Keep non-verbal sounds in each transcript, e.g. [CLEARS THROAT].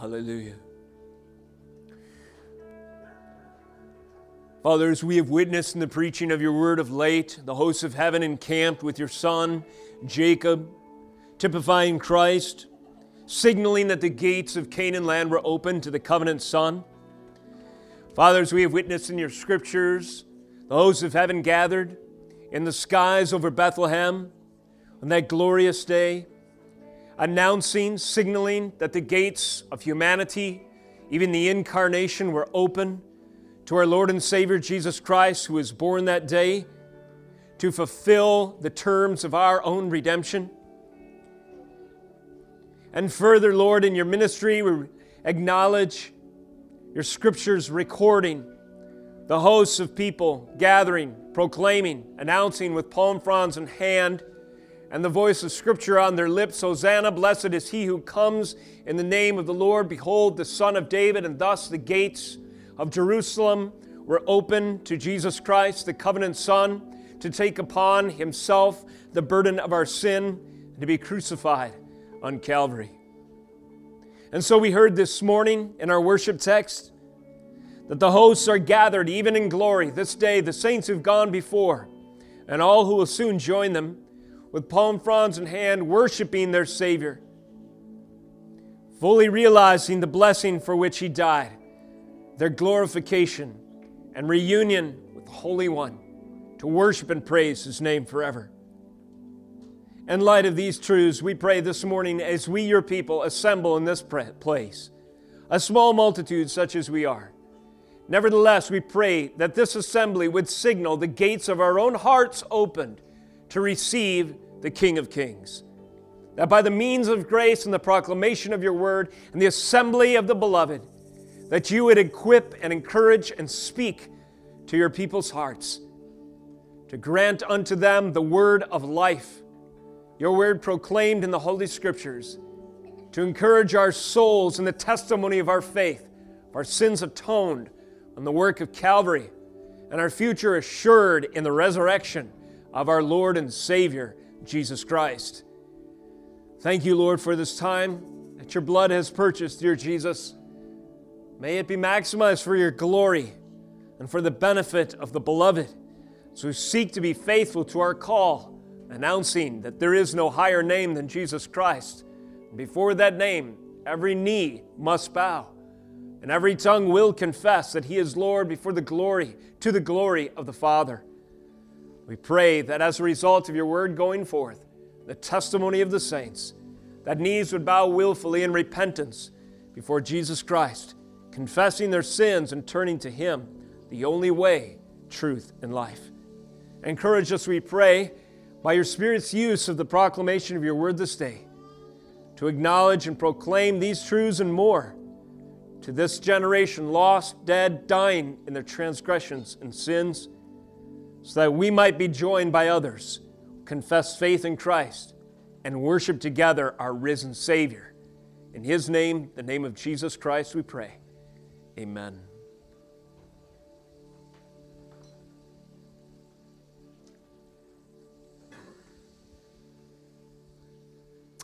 Hallelujah. Father, as we have witnessed in the preaching of your word of late, the hosts of heaven encamped with your son, Jacob, typifying Christ, signaling that the gates of Canaan land were open to the covenant son. Father, as we have witnessed in your scriptures, the hosts of heaven gathered in the skies over Bethlehem on that glorious day, announcing, signaling that the gates of humanity, even the incarnation, were open to our Lord and Savior Jesus Christ, who was born that day to fulfill the terms of our own redemption. And further, Lord, in your ministry, we acknowledge your scriptures recording the hosts of people gathering, proclaiming, announcing with palm fronds in hand and the voice of Scripture on their lips Hosanna, blessed is he who comes in the name of the Lord. Behold, the Son of David, and thus the gates of Jerusalem were open to Jesus Christ, the covenant Son, to take upon himself the burden of our sin and to be crucified on Calvary. And so we heard this morning in our worship text that the hosts are gathered even in glory this day, the saints who've gone before, and all who will soon join them with palm fronds in hand, worshiping their Savior, fully realizing the blessing for which He died, their glorification and reunion with the Holy One to worship and praise His name forever. In light of these truths, we pray this morning as we, your people, assemble in this place, a small multitude such as we are. Nevertheless, we pray that this assembly would signal the gates of our own hearts opened to receive the King of Kings. That by the means of grace and the proclamation of your word and the assembly of the beloved, that you would equip and encourage and speak to your people's hearts, to grant unto them the word of life, your word proclaimed in the Holy Scriptures, to encourage our souls in the testimony of our faith, our sins atoned on the work of Calvary, and our future assured in the resurrection of our Lord and Savior, Jesus Christ. Thank you, Lord, for this time that your blood has purchased, dear Jesus. May it be maximized for your glory and for the benefit of the beloved. So we seek to be faithful to our call, announcing that there is no higher name than Jesus Christ. Before that name, every knee must bow, and every tongue will confess that He is Lord before the glory, to the glory of the Father. We pray that as a result of your word going forth, the testimony of the saints, that knees would bow willfully in repentance before Jesus Christ, confessing their sins and turning to Him, the only way, truth, and life. Encourage us, we pray, by your Spirit's use of the proclamation of your word this day, to acknowledge and proclaim these truths and more to this generation lost, dead, dying in their transgressions and sins so that we might be joined by others, confess faith in Christ, and worship together our risen Savior. In His name, the name of Jesus Christ, we pray. Amen.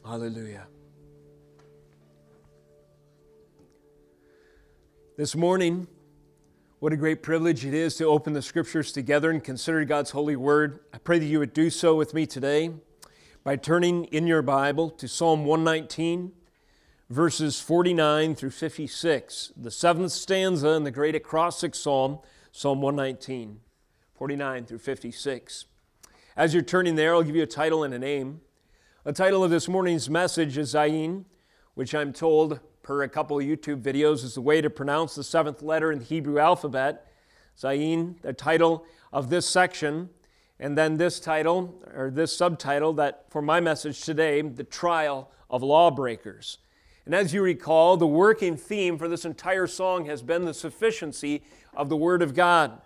Hallelujah. This morning, what a great privilege it is to open the scriptures together and consider God's holy word. I pray that you would do so with me today by turning in your Bible to Psalm 119, verses 49 through 56, the seventh stanza in the great acrostic psalm, Psalm 119, 49 through 56. As you're turning there, I'll give you a title and a name. The title of this morning's message is Zayin, which I'm told per a couple YouTube videos, is the way to pronounce the seventh letter in the Hebrew alphabet. Zayin, the title of this section, and then this title, or this subtitle, that for my message today, the trial of lawbreakers. And as you recall, the working theme for this entire song has been the sufficiency of the Word of God.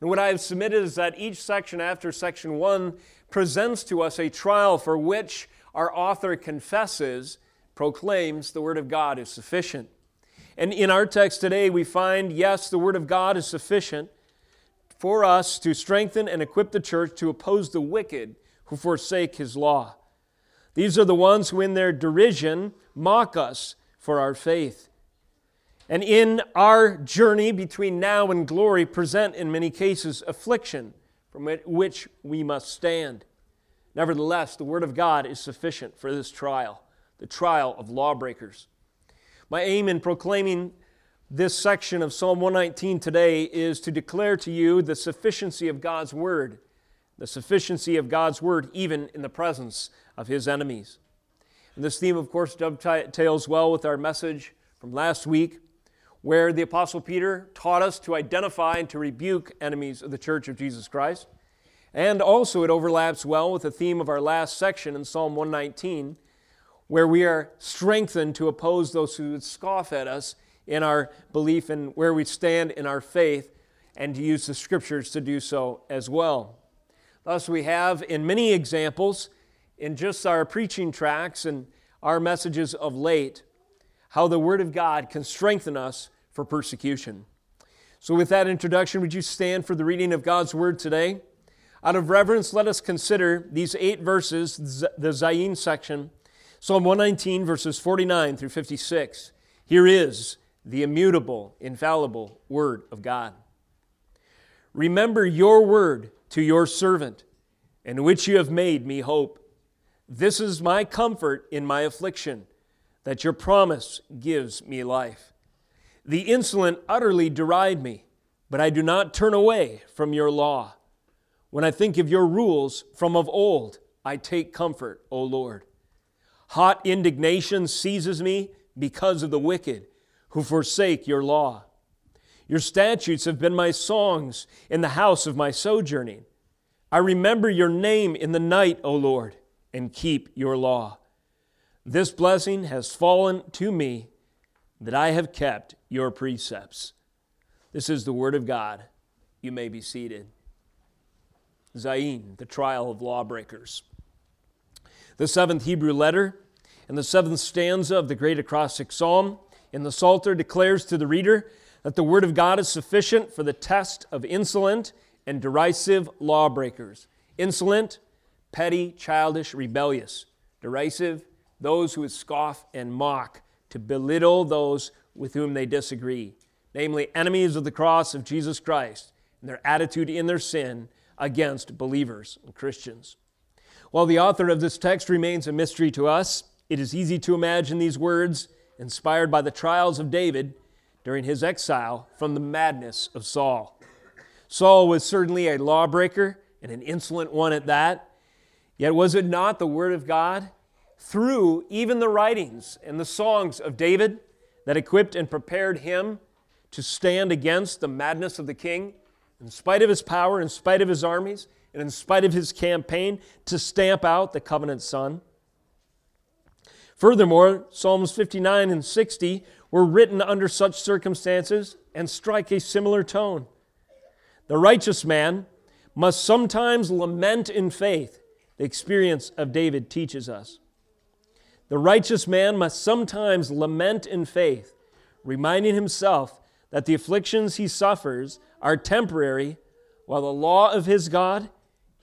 And what I have submitted is that each section after section one presents to us a trial for which our author confesses proclaims the Word of God is sufficient. And in our text today, we find, yes, the Word of God is sufficient for us to strengthen and equip the church to oppose the wicked who forsake His law. These are the ones who, in their derision, mock us for our faith and in our journey between now and glory present in many cases affliction from which we must stand. Nevertheless, the Word of God is sufficient for this trial, the trial of lawbreakers. My aim in proclaiming this section of Psalm 119 today is to declare to you the sufficiency of God's Word, the sufficiency of God's Word even in the presence of His enemies. And this theme, of course, dovetails well with our message from last week, where the Apostle Peter taught us to identify and to rebuke enemies of the Church of Jesus Christ. And also, it overlaps well with the theme of our last section in Psalm 119, where we are strengthened to oppose those who would scoff at us in our belief and where we stand in our faith, and to use the scriptures to do so as well. Thus, we have in many examples in just our preaching tracks and our messages of late how the Word of God can strengthen us for persecution. So, with that introduction, would you stand for the reading of God's Word today? Out of reverence, let us consider these eight verses, the Zayin section, Psalm 119, verses 49 through 56. Here is the immutable, infallible Word of God. Remember your word to your servant, in which you have made me hope. This is my comfort in my affliction, that your promise gives me life. The insolent utterly deride me, but I do not turn away from your law. When I think of your rules from of old, I take comfort, O Lord. Hot indignation seizes me because of the wicked who forsake your law. Your statutes have been my songs in the house of my sojourning. I remember your name in the night, O Lord, and keep your law. This blessing has fallen to me that I have kept your precepts. This is the word of God. You may be seated. Zayin, the trial of lawbreakers. The seventh Hebrew letter and the seventh stanza of the great acrostic psalm in the Psalter declares to the reader that the word of God is sufficient for the test of insolent and derisive lawbreakers. Insolent, petty, childish, rebellious. Derisive, those who scoff and mock to belittle those with whom they disagree, namely enemies of the cross of Jesus Christ and their attitude in their sin against believers and Christians. While the author of this text remains a mystery to us, it is easy to imagine these words inspired by the trials of David during his exile from the madness of Saul. Saul was certainly a lawbreaker and an insolent one at that. Yet was it not the Word of God, through even the writings and the songs of David, that equipped and prepared him to stand against the madness of the king in spite of his power, in spite of his armies, and in spite of his campaign to stamp out the covenant son. Furthermore, Psalms 59 and 60 were written under such circumstances and strike a similar tone. The righteous man must sometimes lament in faith, the experience of David teaches us. The righteous man must sometimes lament in faith, reminding himself that the afflictions he suffers are temporary, while the law of his God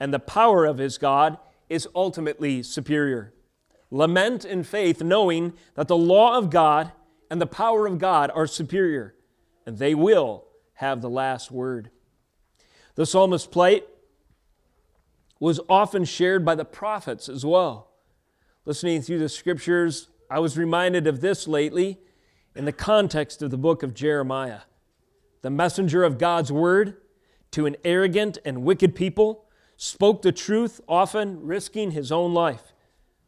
and the power of his God is ultimately superior. Lament in faith, knowing that the law of God and the power of God are superior, and they will have the last word. The psalmist's plight was often shared by the prophets as well. Listening through the scriptures, I was reminded of this lately in the context of the book of Jeremiah the messenger of God's word, to an arrogant and wicked people, spoke the truth, often risking his own life.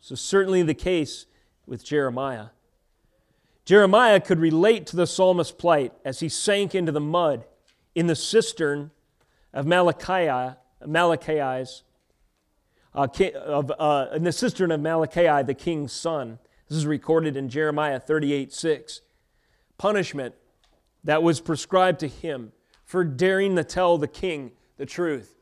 So, certainly the case with Jeremiah. Jeremiah could relate to the psalmist's plight as he sank into the mud in the cistern of Malachi, Malachi's, uh, of, uh, in the cistern of Malachi, the king's son. This is recorded in Jeremiah 38 6. Punishment that was prescribed to him for daring to tell the king the truth.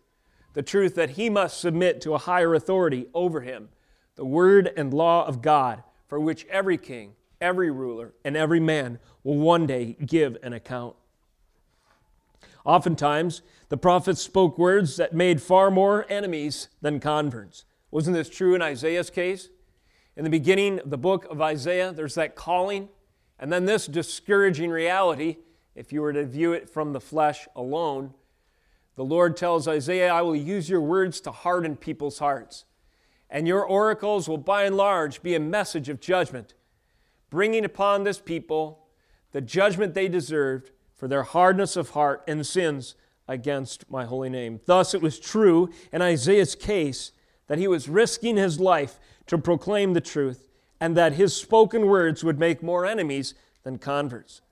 The truth that he must submit to a higher authority over him, the word and law of God, for which every king, every ruler, and every man will one day give an account. Oftentimes, the prophets spoke words that made far more enemies than converts. Wasn't this true in Isaiah's case? In the beginning of the book of Isaiah, there's that calling And then this discouraging reality, if you were to view it from the flesh alone, the Lord tells Isaiah, I will use your words to harden people's hearts, and your oracles will by and large be a message of judgment, bringing upon this people the judgment they deserved for their hardness of heart and sins against my holy name. Thus, it was true in Isaiah's case that he was risking his life to proclaim the truth and that his spoken words would make more enemies than converts.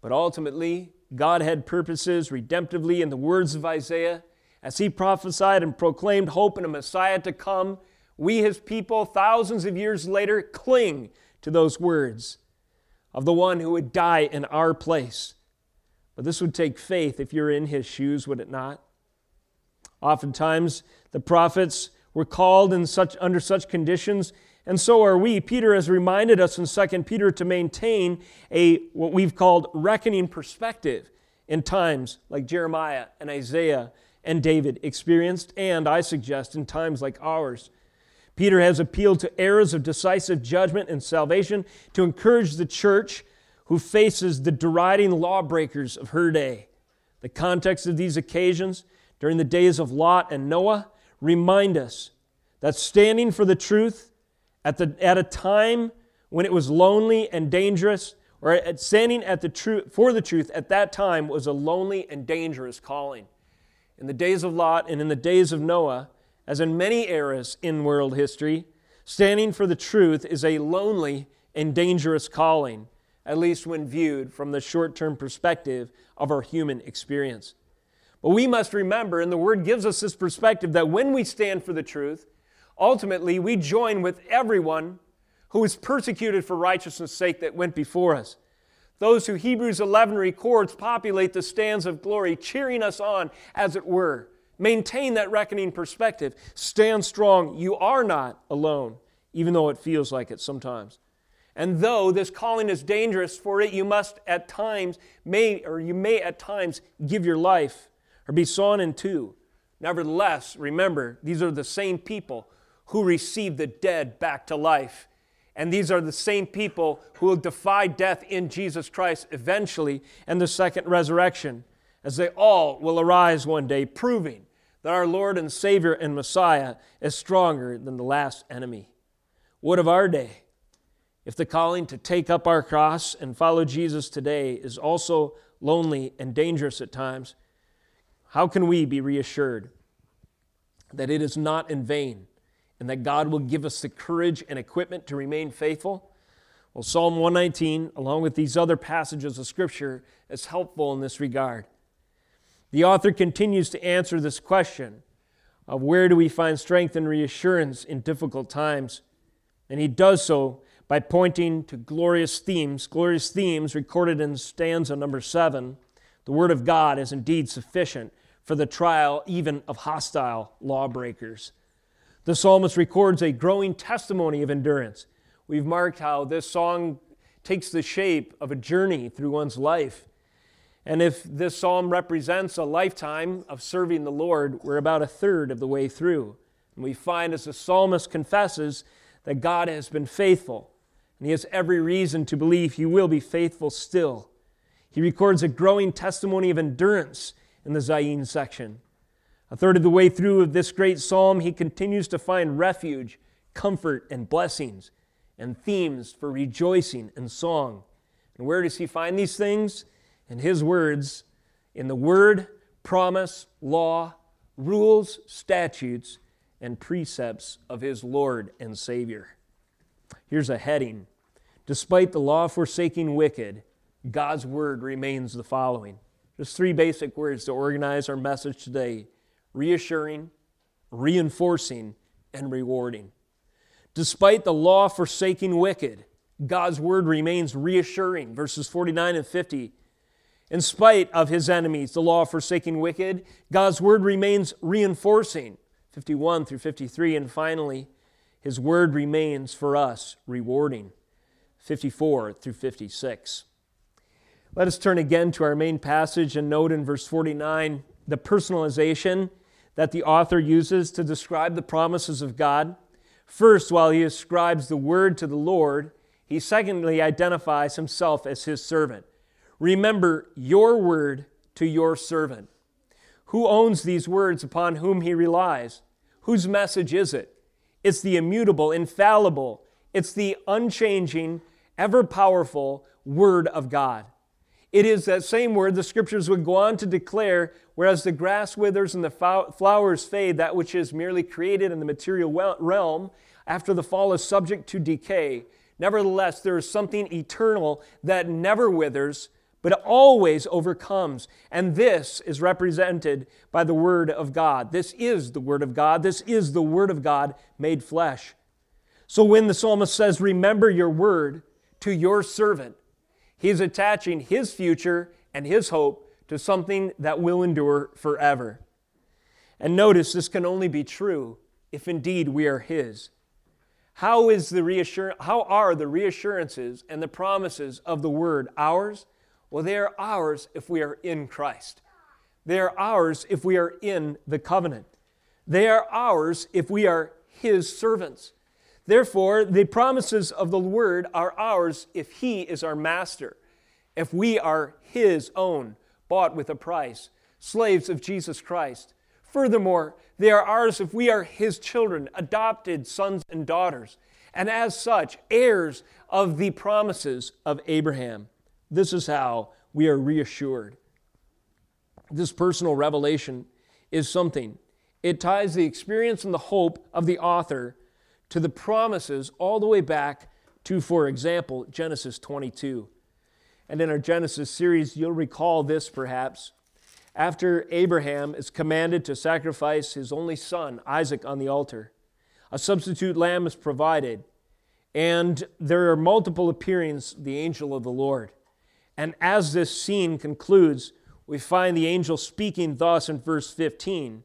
But ultimately, God had purposes redemptively in the words of Isaiah. As he prophesied and proclaimed hope in a Messiah to come, we, his people, thousands of years later, cling to those words of the one who would die in our place but this would take faith if you're in his shoes, would it not? Oftentimes, the prophets were called in such, under such conditions, and so are we. Peter has reminded us in 2 Peter to maintain a what we've called reckoning perspective in times like Jeremiah and Isaiah and David experienced, and I suggest in times like ours. Peter has appealed to eras of decisive judgment and salvation to encourage the church who faces the deriding lawbreakers of her day. The context of these occasions during the days of Lot and Noah remind us that standing for the truth at, the, at a time when it was lonely and dangerous, or at standing at the truth for the truth at that time was a lonely and dangerous calling. In the days of Lot and in the days of Noah, as in many eras in world history, standing for the truth is a lonely and dangerous calling at least when viewed from the short term perspective of our human experience. But we must remember, and the Word gives us this perspective, that when we stand for the truth, ultimately we join with everyone who was persecuted for righteousness' sake that went before us. Those who Hebrews 11 records populate the stands of glory, cheering us on, as it were. Maintain that reckoning perspective. Stand strong. You are not alone, even though it feels like it sometimes. And though this calling is dangerous, for it you must at times may or you may at times give your life or be sawn in two. Nevertheless, remember, these are the same people who received the dead back to life. And these are the same people who will defy death in Jesus Christ eventually and the second resurrection, as they all will arise one day, proving that our Lord and Savior and Messiah is stronger than the last enemy. What of our day? If the calling to take up our cross and follow Jesus today is also lonely and dangerous at times, how can we be reassured that it is not in vain and that God will give us the courage and equipment to remain faithful? Well, Psalm 119, along with these other passages of Scripture, is helpful in this regard. The author continues to answer this question of where do we find strength and reassurance in difficult times? And he does so by pointing to glorious themes, glorious themes recorded in stanza number seven. The Word of God is indeed sufficient for the trial even of hostile lawbreakers. The psalmist records a growing testimony of endurance. We've marked how this song takes the shape of a journey through one's life. And if this psalm represents a lifetime of serving the Lord, we're about a third of the way through. And we find as the psalmist confesses that God has been faithful and he has every reason to believe he will be faithful still. He records a growing testimony of endurance in the Zayin section. A third of the way through of this great psalm, he continues to find refuge, comfort, and blessings, and themes for rejoicing and song. And where does he find these things? In his words, in the word, promise, law, rules, statutes, and precepts of his Lord and Savior. Here's a heading Despite the law forsaking wicked, God's word remains the following. Just three basic words to organize our message today reassuring, reinforcing, and rewarding. Despite the law forsaking wicked, God's word remains reassuring. Verses 49 and 50. In spite of his enemies, the law forsaking wicked, God's word remains reinforcing. 51 through 53. And finally, his word remains for us rewarding. 54 through 56. Let us turn again to our main passage and note in verse 49 the personalization that the author uses to describe the promises of God. First, while he ascribes the word to the Lord, he secondly identifies himself as his servant. Remember your word to your servant. Who owns these words upon whom he relies? Whose message is it? It's the immutable, infallible, it's the unchanging, ever powerful Word of God. It is that same word the scriptures would go on to declare whereas the grass withers and the flowers fade, that which is merely created in the material realm after the fall is subject to decay. Nevertheless, there is something eternal that never withers, but always overcomes. And this is represented by the Word of God. This is the Word of God. This is the Word of God made flesh. So when the psalmist says, Remember your word to your servant, he's attaching his future and his hope to something that will endure forever. And notice this can only be true if indeed we are his. How, is the reassur- how are the reassurances and the promises of the word ours? Well, they are ours if we are in Christ. They are ours if we are in the covenant. They are ours if we are His servants. Therefore, the promises of the Word are ours if He is our master, if we are His own, bought with a price, slaves of Jesus Christ. Furthermore, they are ours if we are His children, adopted sons and daughters, and as such, heirs of the promises of Abraham. This is how we are reassured. This personal revelation is something. It ties the experience and the hope of the author to the promises all the way back to, for example, Genesis 22. And in our Genesis series, you'll recall this perhaps. After Abraham is commanded to sacrifice his only son, Isaac, on the altar, a substitute lamb is provided, and there are multiple appearings the angel of the Lord. And as this scene concludes, we find the angel speaking thus in verse 15.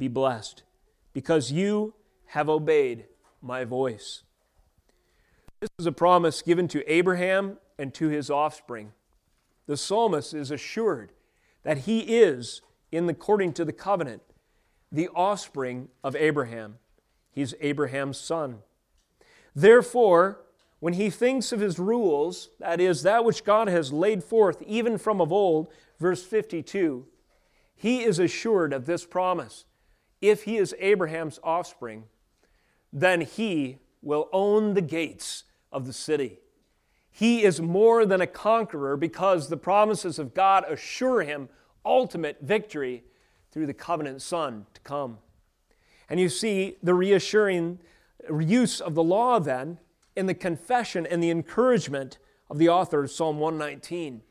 be blessed, because you have obeyed my voice. This is a promise given to Abraham and to his offspring. The psalmist is assured that he is, in according to the covenant, the offspring of Abraham. He's Abraham's son. Therefore, when he thinks of his rules, that is, that which God has laid forth even from of old, verse 52, he is assured of this promise. If he is Abraham's offspring, then he will own the gates of the city. He is more than a conqueror because the promises of God assure him ultimate victory through the covenant Son to come. And you see the reassuring use of the law then in the confession and the encouragement of the author of Psalm 119.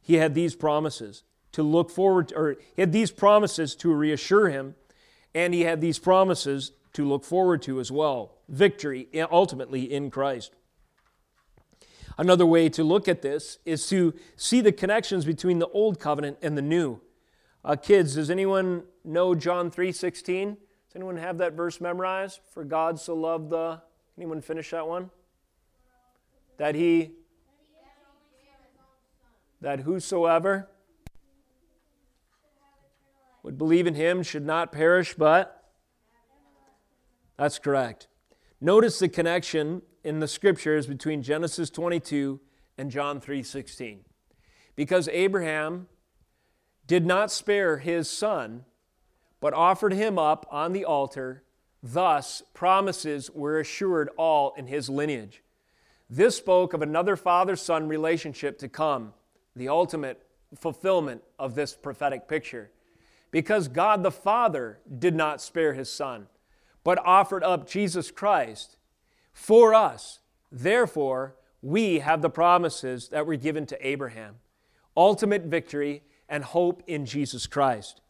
He had these promises to look forward to, or he had these promises to reassure him, and he had these promises to look forward to as well victory ultimately in Christ. Another way to look at this is to see the connections between the old covenant and the new. Uh, kids, does anyone know John 3:16? Does anyone have that verse memorized? For God so loved the Anyone finish that one? that he that whosoever would believe in him should not perish but that's correct. Notice the connection in the scriptures between genesis 22 and john 3.16 because abraham did not spare his son but offered him up on the altar thus promises were assured all in his lineage. This spoke of another father son relationship to come, the ultimate fulfillment of this prophetic picture. Because God the Father did not spare his son, but offered up Jesus Christ for us. Therefore, we have the promises that were given to Abraham ultimate victory and hope in Jesus Christ.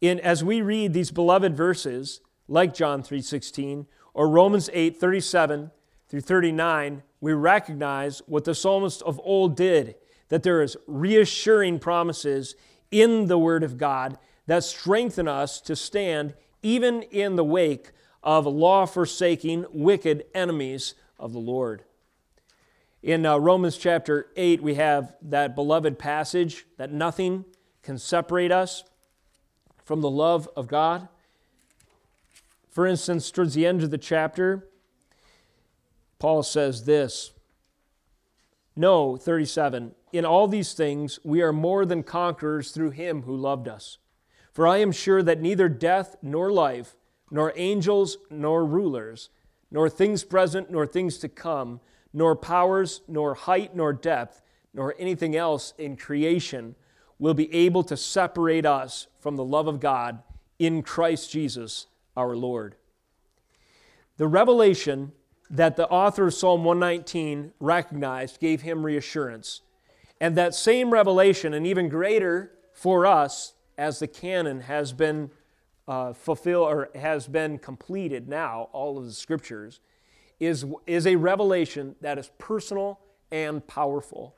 In, as we read these beloved verses, like John 3:16 or Romans 8:37 through 39, we recognize what the psalmist of old did that there is reassuring promises in the Word of God that strengthen us to stand even in the wake of law forsaking, wicked enemies of the Lord. In uh, Romans chapter 8, we have that beloved passage that nothing can separate us from the love of God. For instance, towards the end of the chapter, Paul says this No, 37, in all these things we are more than conquerors through him who loved us. For I am sure that neither death nor life, nor angels nor rulers, nor things present nor things to come, nor powers, nor height nor depth, nor anything else in creation will be able to separate us from the love of God in Christ Jesus our Lord. The revelation that the author of Psalm 119 recognized gave him reassurance. And that same revelation, and even greater for us as the canon has been uh, fulfilled or has been completed now, all of the scriptures, is, is a revelation that is personal and powerful.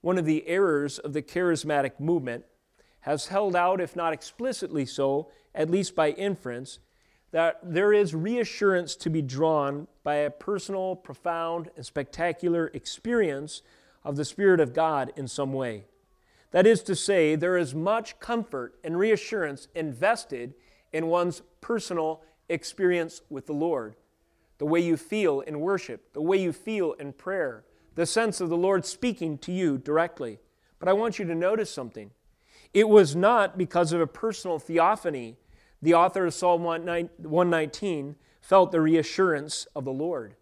One of the errors of the charismatic movement has held out, if not explicitly so, at least by inference, that there is reassurance to be drawn by a personal, profound, and spectacular experience of the Spirit of God in some way. That is to say, there is much comfort and reassurance invested in one's personal experience with the Lord. The way you feel in worship, the way you feel in prayer, the sense of the Lord speaking to you directly. But I want you to notice something. It was not because of a personal theophany the author of Psalm 119 felt the reassurance of the Lord.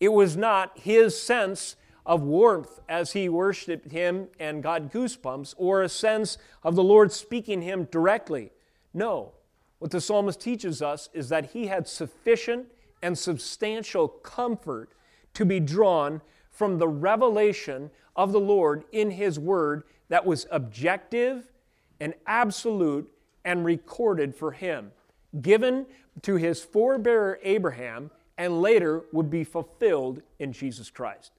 It was not his sense of warmth as he worshiped him and got goosebumps, or a sense of the Lord speaking him directly. No. What the psalmist teaches us is that he had sufficient and substantial comfort to be drawn from the revelation of the Lord in his word that was objective and absolute and recorded for him, given to his forebearer Abraham, and later would be fulfilled in Jesus Christ.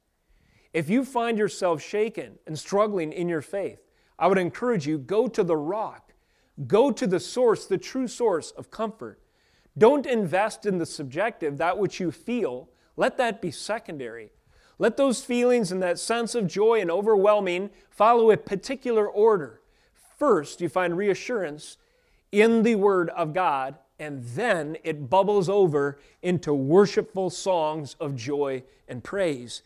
If you find yourself shaken and struggling in your faith, I would encourage you go to the rock. Go to the source, the true source of comfort. Don't invest in the subjective, that which you feel. Let that be secondary. Let those feelings and that sense of joy and overwhelming follow a particular order. First, you find reassurance in the Word of God, and then it bubbles over into worshipful songs of joy and praise.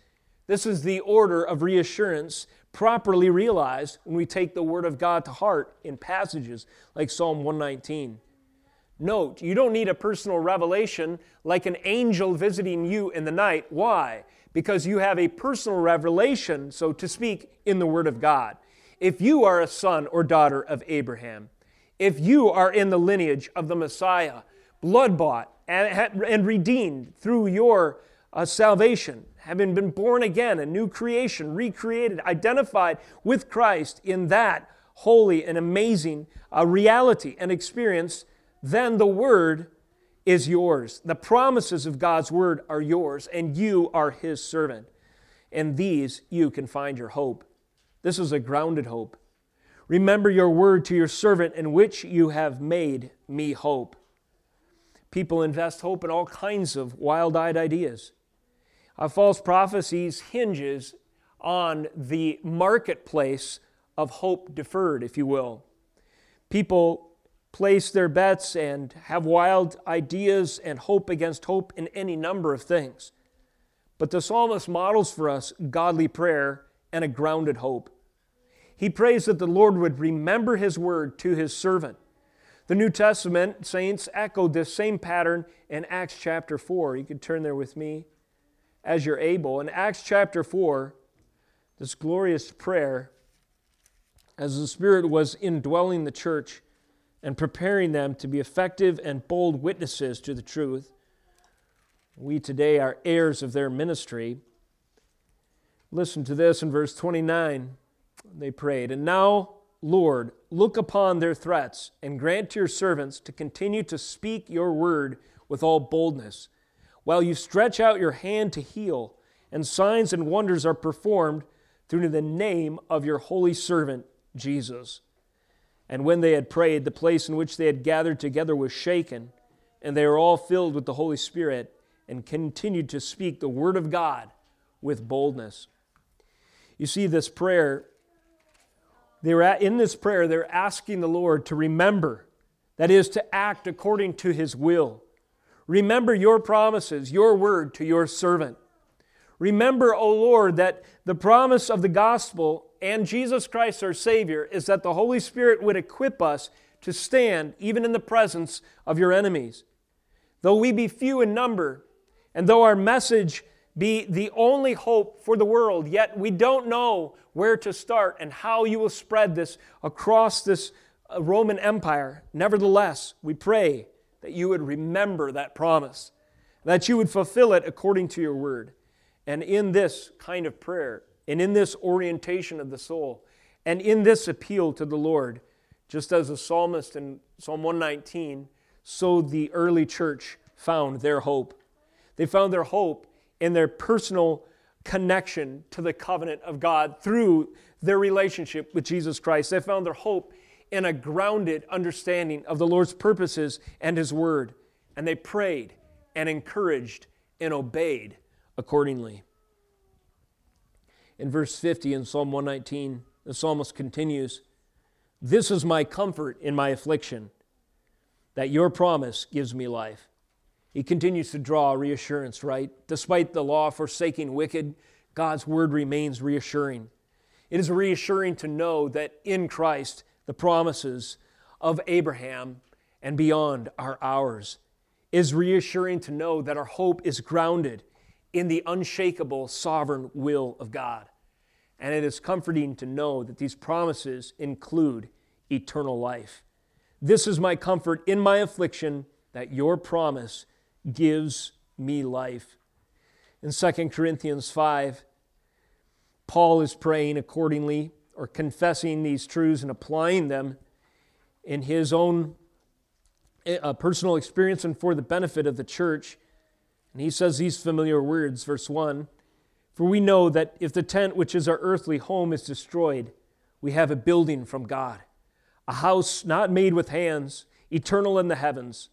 This is the order of reassurance properly realized when we take the Word of God to heart in passages like Psalm 119. Note, you don't need a personal revelation like an angel visiting you in the night. Why? Because you have a personal revelation, so to speak, in the Word of God. If you are a son or daughter of Abraham, if you are in the lineage of the Messiah, blood bought and, and redeemed through your uh, salvation, having been born again, a new creation, recreated, identified with Christ in that holy and amazing uh, reality and experience, then the Word is yours. The promises of God's Word are yours, and you are His servant. In these you can find your hope. This is a grounded hope. Remember your word to your servant, in which you have made me hope. People invest hope in all kinds of wild eyed ideas. A false prophecies hinges on the marketplace of hope deferred, if you will. People place their bets and have wild ideas and hope against hope in any number of things. But the psalmist models for us godly prayer and a grounded hope. He prays that the Lord would remember his word to his servant. The New Testament saints echoed this same pattern in Acts chapter 4. You could turn there with me as you're able. In Acts chapter 4, this glorious prayer, as the Spirit was indwelling the church and preparing them to be effective and bold witnesses to the truth, we today are heirs of their ministry. Listen to this in verse 29 they prayed. And now, Lord, look upon their threats and grant to your servants to continue to speak your word with all boldness. While you stretch out your hand to heal, and signs and wonders are performed through the name of your holy servant, Jesus. And when they had prayed, the place in which they had gathered together was shaken, and they were all filled with the Holy Spirit and continued to speak the word of God with boldness. You see, this prayer, they were at, in this prayer, they're asking the Lord to remember, that is, to act according to his will. Remember your promises, your word to your servant. Remember, O Lord, that the promise of the gospel and Jesus Christ our Savior is that the Holy Spirit would equip us to stand even in the presence of your enemies. Though we be few in number, and though our message be the only hope for the world, yet we don't know where to start and how you will spread this across this uh, Roman Empire. Nevertheless, we pray that you would remember that promise, that you would fulfill it according to your word. And in this kind of prayer, and in this orientation of the soul, and in this appeal to the Lord, just as the psalmist in Psalm 119, so the early church found their hope. They found their hope in their personal connection to the covenant of God through their relationship with Jesus Christ. They found their hope in a grounded understanding of the Lord's purposes and His Word. And they prayed and encouraged and obeyed accordingly. In verse 50 in Psalm 119, the psalmist continues This is my comfort in my affliction, that your promise gives me life. He continues to draw reassurance, right? Despite the law forsaking wicked, God's word remains reassuring. It is reassuring to know that in Christ, the promises of Abraham and beyond are ours. Is reassuring to know that our hope is grounded in the unshakable sovereign will of God. And it is comforting to know that these promises include eternal life. This is my comfort in my affliction that your promise gives me life. In 2 Corinthians 5, Paul is praying accordingly or confessing these truths and applying them in his own uh, personal experience and for the benefit of the church. And he says these familiar words, verse 1 For we know that if the tent which is our earthly home is destroyed, we have a building from God, a house not made with hands, eternal in the heavens.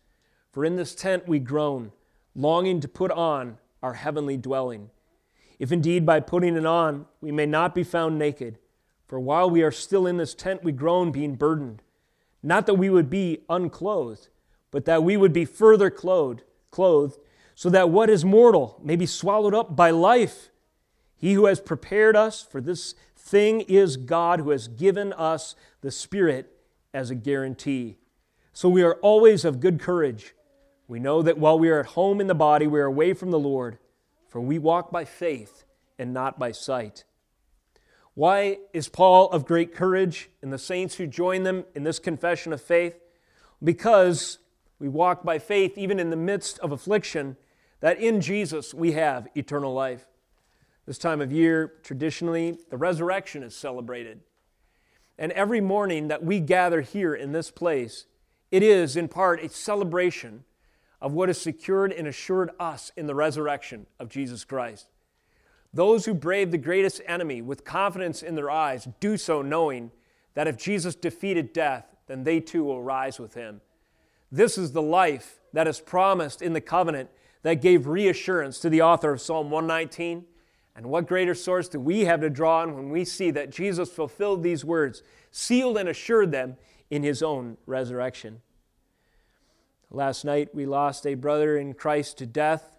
For in this tent we groan, longing to put on our heavenly dwelling. If indeed by putting it on we may not be found naked, for while we are still in this tent we groan, being burdened. Not that we would be unclothed, but that we would be further clothed, clothed, so that what is mortal may be swallowed up by life. He who has prepared us for this thing is God, who has given us the Spirit as a guarantee. So we are always of good courage. We know that while we are at home in the body, we are away from the Lord, for we walk by faith and not by sight. Why is Paul of great courage and the saints who join them in this confession of faith? Because we walk by faith even in the midst of affliction, that in Jesus we have eternal life. This time of year, traditionally, the resurrection is celebrated. And every morning that we gather here in this place, it is in part a celebration of what is secured and assured us in the resurrection of Jesus Christ. Those who brave the greatest enemy with confidence in their eyes do so knowing that if Jesus defeated death, then they too will rise with him. This is the life that is promised in the covenant that gave reassurance to the author of Psalm 119. And what greater source do we have to draw on when we see that Jesus fulfilled these words, sealed and assured them in his own resurrection? Last night we lost a brother in Christ to death,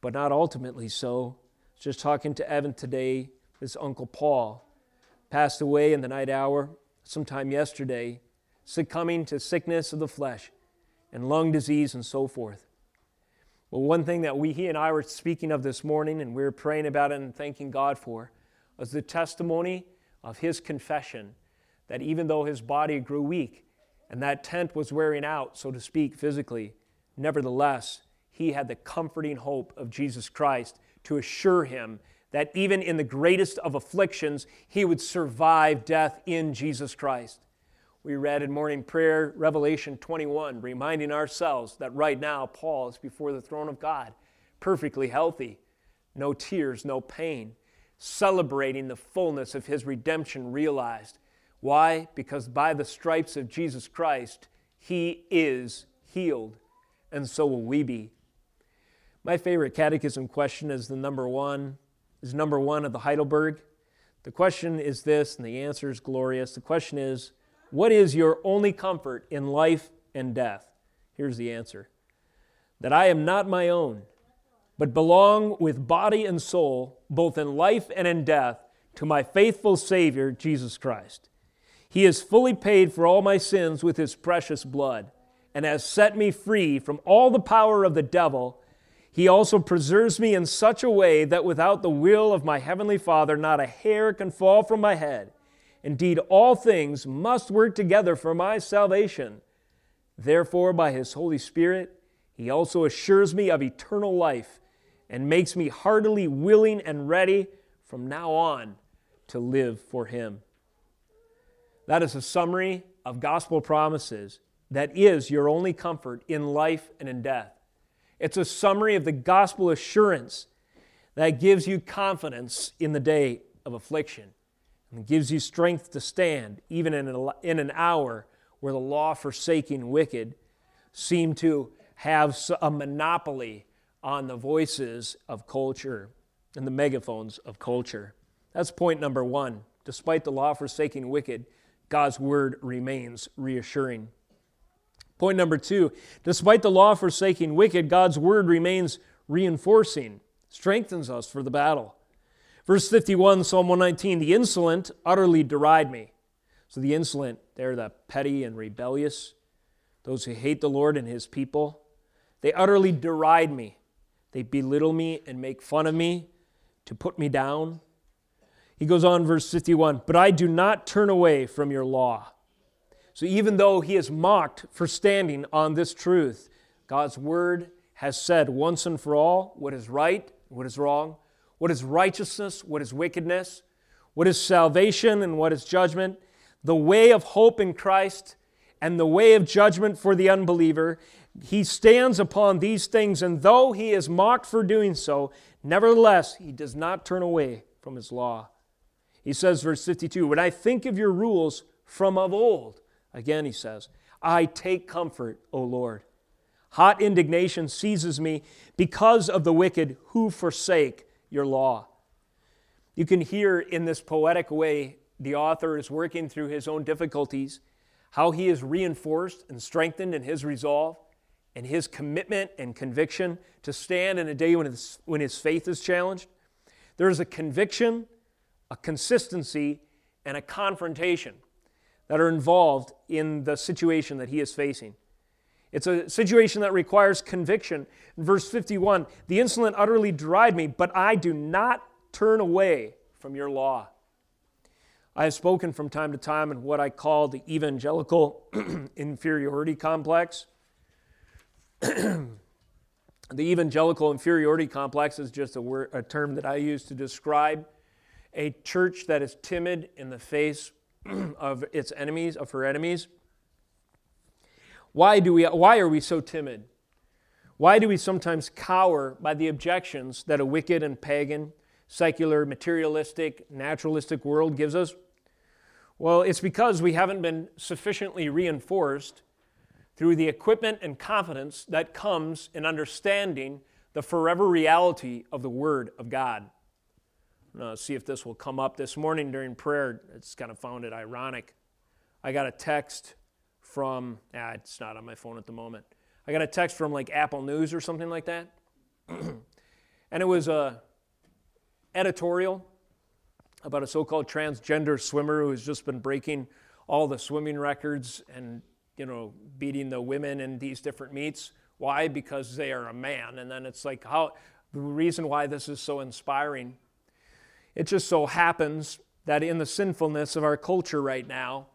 but not ultimately so. Just talking to Evan today, his uncle Paul passed away in the night hour sometime yesterday, succumbing to sickness of the flesh and lung disease and so forth. Well, one thing that we, he and I were speaking of this morning and we were praying about it and thanking God for was the testimony of his confession that even though his body grew weak, and that tent was wearing out, so to speak, physically. Nevertheless, he had the comforting hope of Jesus Christ to assure him that even in the greatest of afflictions, he would survive death in Jesus Christ. We read in morning prayer Revelation 21, reminding ourselves that right now Paul is before the throne of God, perfectly healthy, no tears, no pain, celebrating the fullness of his redemption realized. Why? Because by the stripes of Jesus Christ, he is healed, and so will we be. My favorite catechism question is the number one, is number one of the Heidelberg. The question is this, and the answer is glorious. The question is, what is your only comfort in life and death? Here's the answer that I am not my own, but belong with body and soul, both in life and in death, to my faithful Savior, Jesus Christ. He has fully paid for all my sins with his precious blood and has set me free from all the power of the devil. He also preserves me in such a way that without the will of my heavenly Father, not a hair can fall from my head. Indeed, all things must work together for my salvation. Therefore, by his Holy Spirit, he also assures me of eternal life and makes me heartily willing and ready from now on to live for him. That is a summary of gospel promises that is your only comfort in life and in death. It's a summary of the gospel assurance that gives you confidence in the day of affliction and gives you strength to stand even in, an hour where the law forsaking wicked seem to have a monopoly on the voices of culture and the megaphones of culture. That's point number one. Despite the law forsaking wicked, God's word remains reassuring. Point number two despite the law forsaking wicked, God's word remains reinforcing, strengthens us for the battle. Verse 51, Psalm 119 The insolent utterly deride me. So the insolent, they're the petty and rebellious, those who hate the Lord and his people. They utterly deride me. They belittle me and make fun of me to put me down. He goes on, verse 51 But I do not turn away from your law. So even though he is mocked for standing on this truth, God's word has said once and for all what is right, what is wrong, what is righteousness, what is wickedness, what is salvation and what is judgment, the way of hope in Christ and the way of judgment for the unbeliever. He stands upon these things, and though he is mocked for doing so, nevertheless, he does not turn away from his law. He says, verse 52 When I think of your rules from of old, again he says, I take comfort, O Lord. Hot indignation seizes me because of the wicked who forsake your law. You can hear in this poetic way the author is working through his own difficulties, how he is reinforced and strengthened in his resolve and his commitment and conviction to stand in a day when his, when his faith is challenged. There is a conviction a consistency, and a confrontation that are involved in the situation that he is facing. It's a situation that requires conviction. In verse 51, the insolent utterly deride me, but I do not turn away from your law. I have spoken from time to time in what I call the evangelical [CLEARS THROAT] inferiority complex. [CLEARS THROAT] the evangelical inferiority complex is just a, word, a term that I use to describe a church that is timid in the face [CLEARS THROAT] of its enemies, of her enemies. Why, do we, why are we so timid? Why do we sometimes cower by the objections that a wicked and pagan, secular, materialistic, naturalistic world gives us? Well, it's because we haven't been sufficiently reinforced through the equipment and confidence that comes in understanding the forever reality of the Word of God see if this will come up. This morning during prayer, it's kind of found it ironic. I got a text from, ah, it's not on my phone at the moment. I got a text from like Apple News or something like that. [CLEARS THROAT] and it was a editorial about a so-called transgender swimmer who has just been breaking all the swimming records and you know beating the women in these different meets why because they are a man and then it's like how the reason why this is so inspiring it just so happens that in the sinfulness of our culture right now,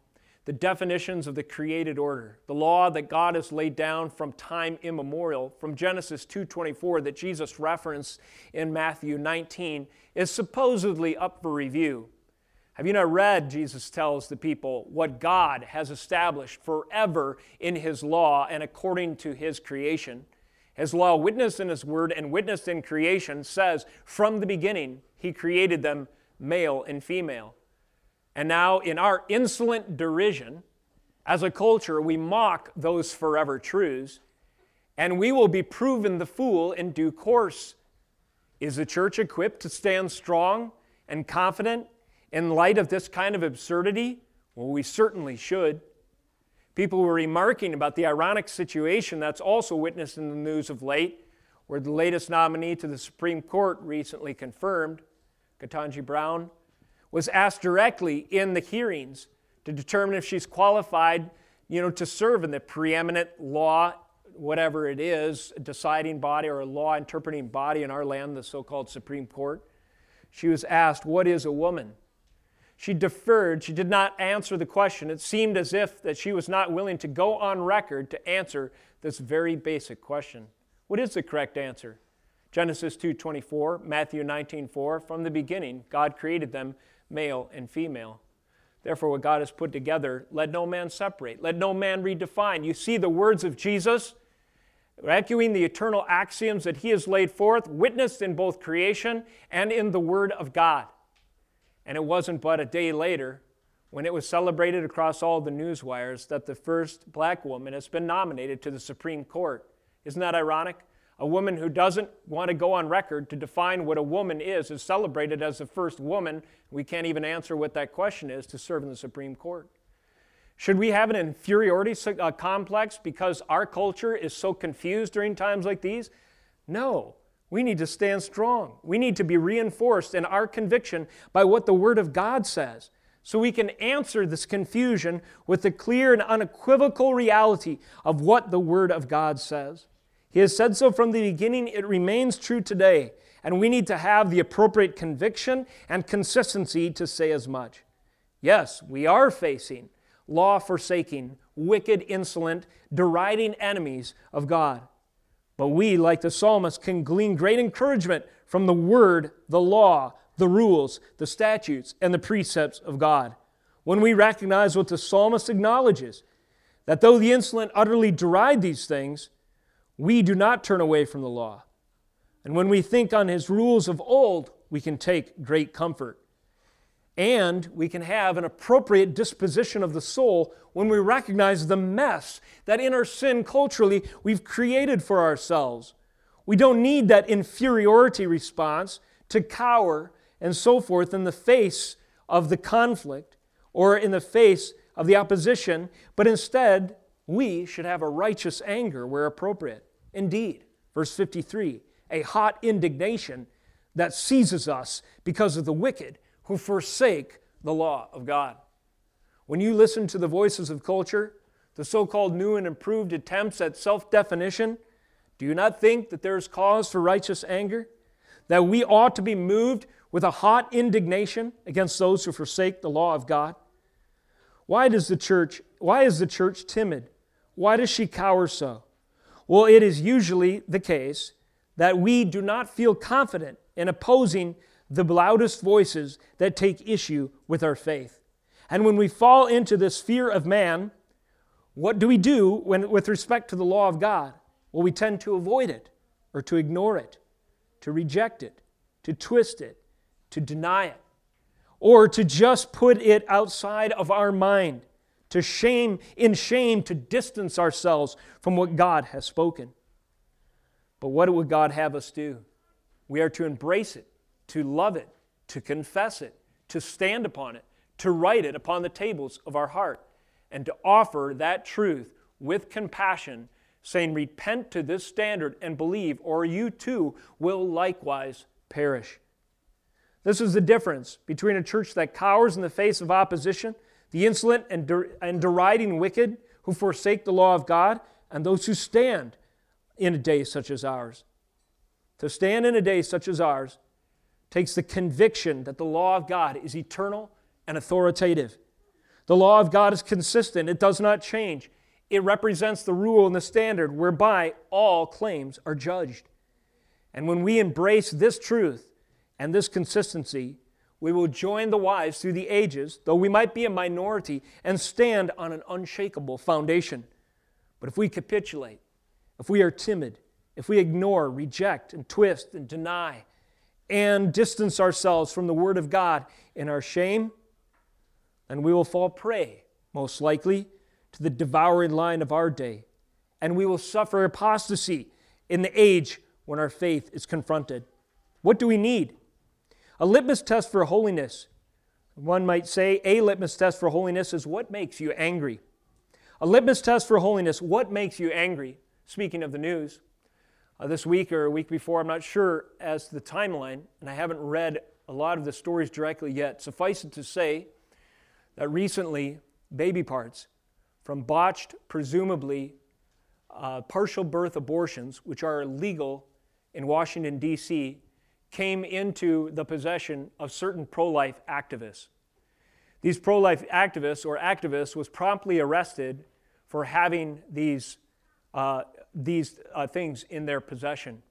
the definitions of the created order, the law that God has laid down from time immemorial, from Genesis 2:24 that Jesus referenced in Matthew 19, is supposedly up for review. Have you not read, Jesus tells the people, what God has established forever in his law and according to his creation? His law, witnessed in His word and witnessed in creation, says from the beginning He created them male and female. And now, in our insolent derision, as a culture, we mock those forever truths, and we will be proven the fool in due course. Is the church equipped to stand strong and confident in light of this kind of absurdity? Well, we certainly should. People were remarking about the ironic situation that's also witnessed in the news of late, where the latest nominee to the Supreme Court recently confirmed, Ketanji Brown, was asked directly in the hearings to determine if she's qualified, you know, to serve in the preeminent law, whatever it is, deciding body or law interpreting body in our land, the so-called Supreme Court. She was asked, "What is a woman?" She deferred. She did not answer the question. It seemed as if that she was not willing to go on record to answer this very basic question. What is the correct answer? Genesis 2:24, Matthew 19:4, from the beginning God created them male and female. Therefore what God has put together, let no man separate, let no man redefine. You see the words of Jesus echoing the eternal axioms that he has laid forth, witnessed in both creation and in the word of God. And it wasn't but a day later, when it was celebrated across all the news wires, that the first black woman has been nominated to the Supreme Court. Isn't that ironic? A woman who doesn't want to go on record to define what a woman is is celebrated as the first woman. We can't even answer what that question is to serve in the Supreme Court. Should we have an inferiority uh, complex because our culture is so confused during times like these? No. We need to stand strong. We need to be reinforced in our conviction by what the Word of God says so we can answer this confusion with the clear and unequivocal reality of what the Word of God says. He has said so from the beginning, it remains true today, and we need to have the appropriate conviction and consistency to say as much. Yes, we are facing law forsaking, wicked, insolent, deriding enemies of God. But we, like the psalmist, can glean great encouragement from the word, the law, the rules, the statutes, and the precepts of God. When we recognize what the psalmist acknowledges, that though the insolent utterly deride these things, we do not turn away from the law. And when we think on his rules of old, we can take great comfort. And we can have an appropriate disposition of the soul when we recognize the mess that in our sin culturally we've created for ourselves. We don't need that inferiority response to cower and so forth in the face of the conflict or in the face of the opposition, but instead we should have a righteous anger where appropriate. Indeed, verse 53 a hot indignation that seizes us because of the wicked who forsake the law of God. When you listen to the voices of culture, the so called new and improved attempts at self definition, do you not think that there is cause for righteous anger? That we ought to be moved with a hot indignation against those who forsake the law of God? Why does the church, why is the church timid? Why does she cower so? Well, it is usually the case that we do not feel confident in opposing the loudest voices that take issue with our faith. And when we fall into this fear of man, what do we do when, with respect to the law of God? Well, we tend to avoid it or to ignore it, to reject it, to twist it, to deny it, or to just put it outside of our mind, to shame, in shame, to distance ourselves from what God has spoken. But what would God have us do? We are to embrace it, to love it, to confess it, to stand upon it, to write it upon the tables of our heart, and to offer that truth with compassion, saying, Repent to this standard and believe, or you too will likewise perish. This is the difference between a church that cowers in the face of opposition, the insolent and, der- and deriding wicked who forsake the law of God, and those who stand in a day such as ours. To stand in a day such as ours takes the conviction that the law of God is eternal and authoritative. The law of God is consistent, it does not change. It represents the rule and the standard whereby all claims are judged. And when we embrace this truth and this consistency, we will join the wise through the ages, though we might be a minority, and stand on an unshakable foundation. But if we capitulate, if we are timid, if we ignore, reject, and twist and deny and distance ourselves from the Word of God in our shame, then we will fall prey, most likely, to the devouring line of our day, and we will suffer apostasy in the age when our faith is confronted. What do we need? A litmus test for holiness. One might say a litmus test for holiness is what makes you angry. A litmus test for holiness, what makes you angry? Speaking of the news, uh, this week or a week before, I'm not sure as to the timeline, and I haven't read a lot of the stories directly yet. Suffice it to say that recently, baby parts from botched, presumably uh, partial birth abortions, which are illegal in Washington, D.C., came into the possession of certain pro life activists. These pro life activists or activists was promptly arrested for having these, uh, these uh, things in their possession.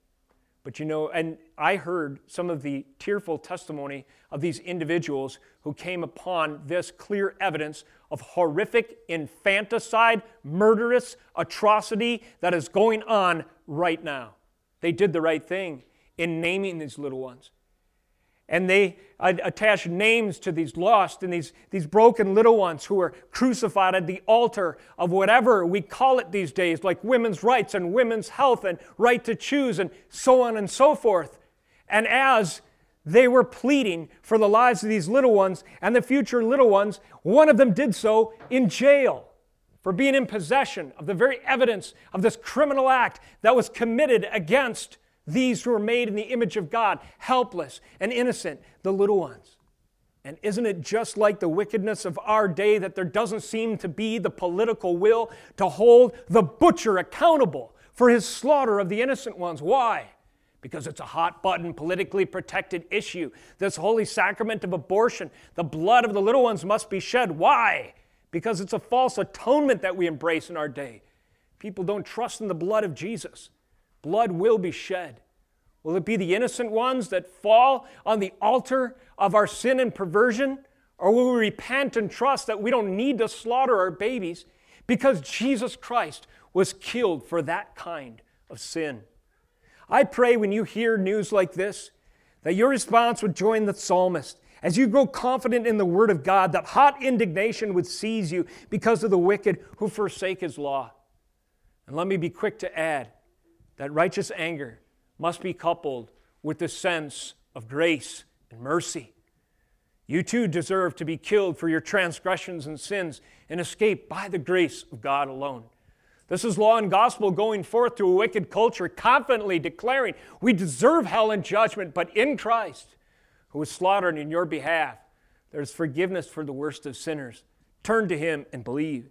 But you know, and I heard some of the tearful testimony of these individuals who came upon this clear evidence of horrific infanticide, murderous atrocity that is going on right now. They did the right thing in naming these little ones and they attach names to these lost and these, these broken little ones who are crucified at the altar of whatever we call it these days, like women's rights and women's health and right to choose and so on and so forth. And as they were pleading for the lives of these little ones and the future little ones, one of them did so in jail for being in possession of the very evidence of this criminal act that was committed against these who are made in the image of God, helpless and innocent, the little ones. And isn't it just like the wickedness of our day that there doesn't seem to be the political will to hold the butcher accountable for his slaughter of the innocent ones? Why? Because it's a hot button, politically protected issue. This holy sacrament of abortion, the blood of the little ones must be shed. Why? Because it's a false atonement that we embrace in our day. People don't trust in the blood of Jesus. Blood will be shed. Will it be the innocent ones that fall on the altar of our sin and perversion? Or will we repent and trust that we don't need to slaughter our babies because Jesus Christ was killed for that kind of sin? I pray when you hear news like this that your response would join the psalmist as you grow confident in the word of God, that hot indignation would seize you because of the wicked who forsake his law. And let me be quick to add that righteous anger must be coupled with the sense of grace and mercy. You too deserve to be killed for your transgressions and sins and escape by the grace of God alone. This is law and gospel going forth to a wicked culture, confidently declaring, We deserve hell and judgment, but in Christ, who was slaughtered in your behalf, there's forgiveness for the worst of sinners. Turn to Him and believe.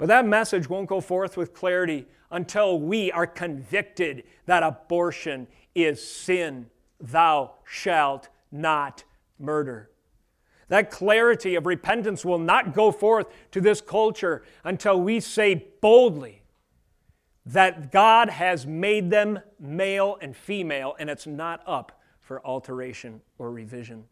But that message won't go forth with clarity until we are convicted that abortion is sin. Thou shalt not murder. That clarity of repentance will not go forth to this culture until we say boldly that God has made them male and female and it's not up for alteration or revision.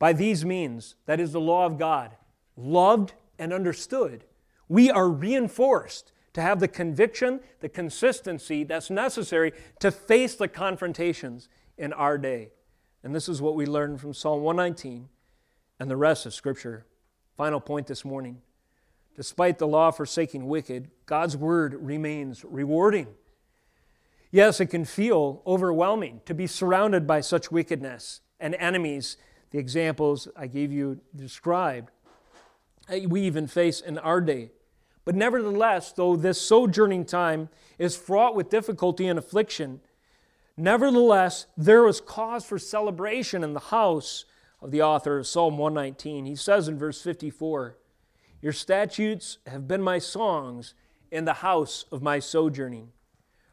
By these means, that is the law of God, loved and understood, we are reinforced to have the conviction, the consistency that's necessary to face the confrontations in our day. And this is what we learn from Psalm 119 and the rest of Scripture. Final point this morning. Despite the law forsaking wicked, God's word remains rewarding. Yes, it can feel overwhelming to be surrounded by such wickedness and enemies, the examples I gave you described eh, we even face in our day. But nevertheless, though this sojourning time is fraught with difficulty and affliction, nevertheless, there was cause for celebration in the house of the author of Psalm 119. He says in verse 54 Your statutes have been my songs in the house of my sojourning.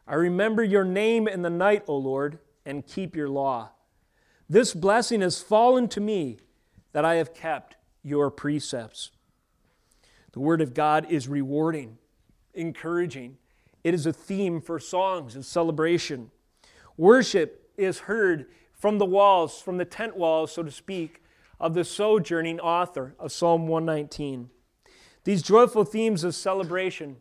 I remember your name in the night, O Lord, and keep your law. This blessing has fallen to me that I have kept your precepts. The Word of God is rewarding, encouraging. It is a theme for songs and celebration. Worship is heard from the walls, from the tent walls, so to speak, of the sojourning author of Psalm 119. These joyful themes of celebration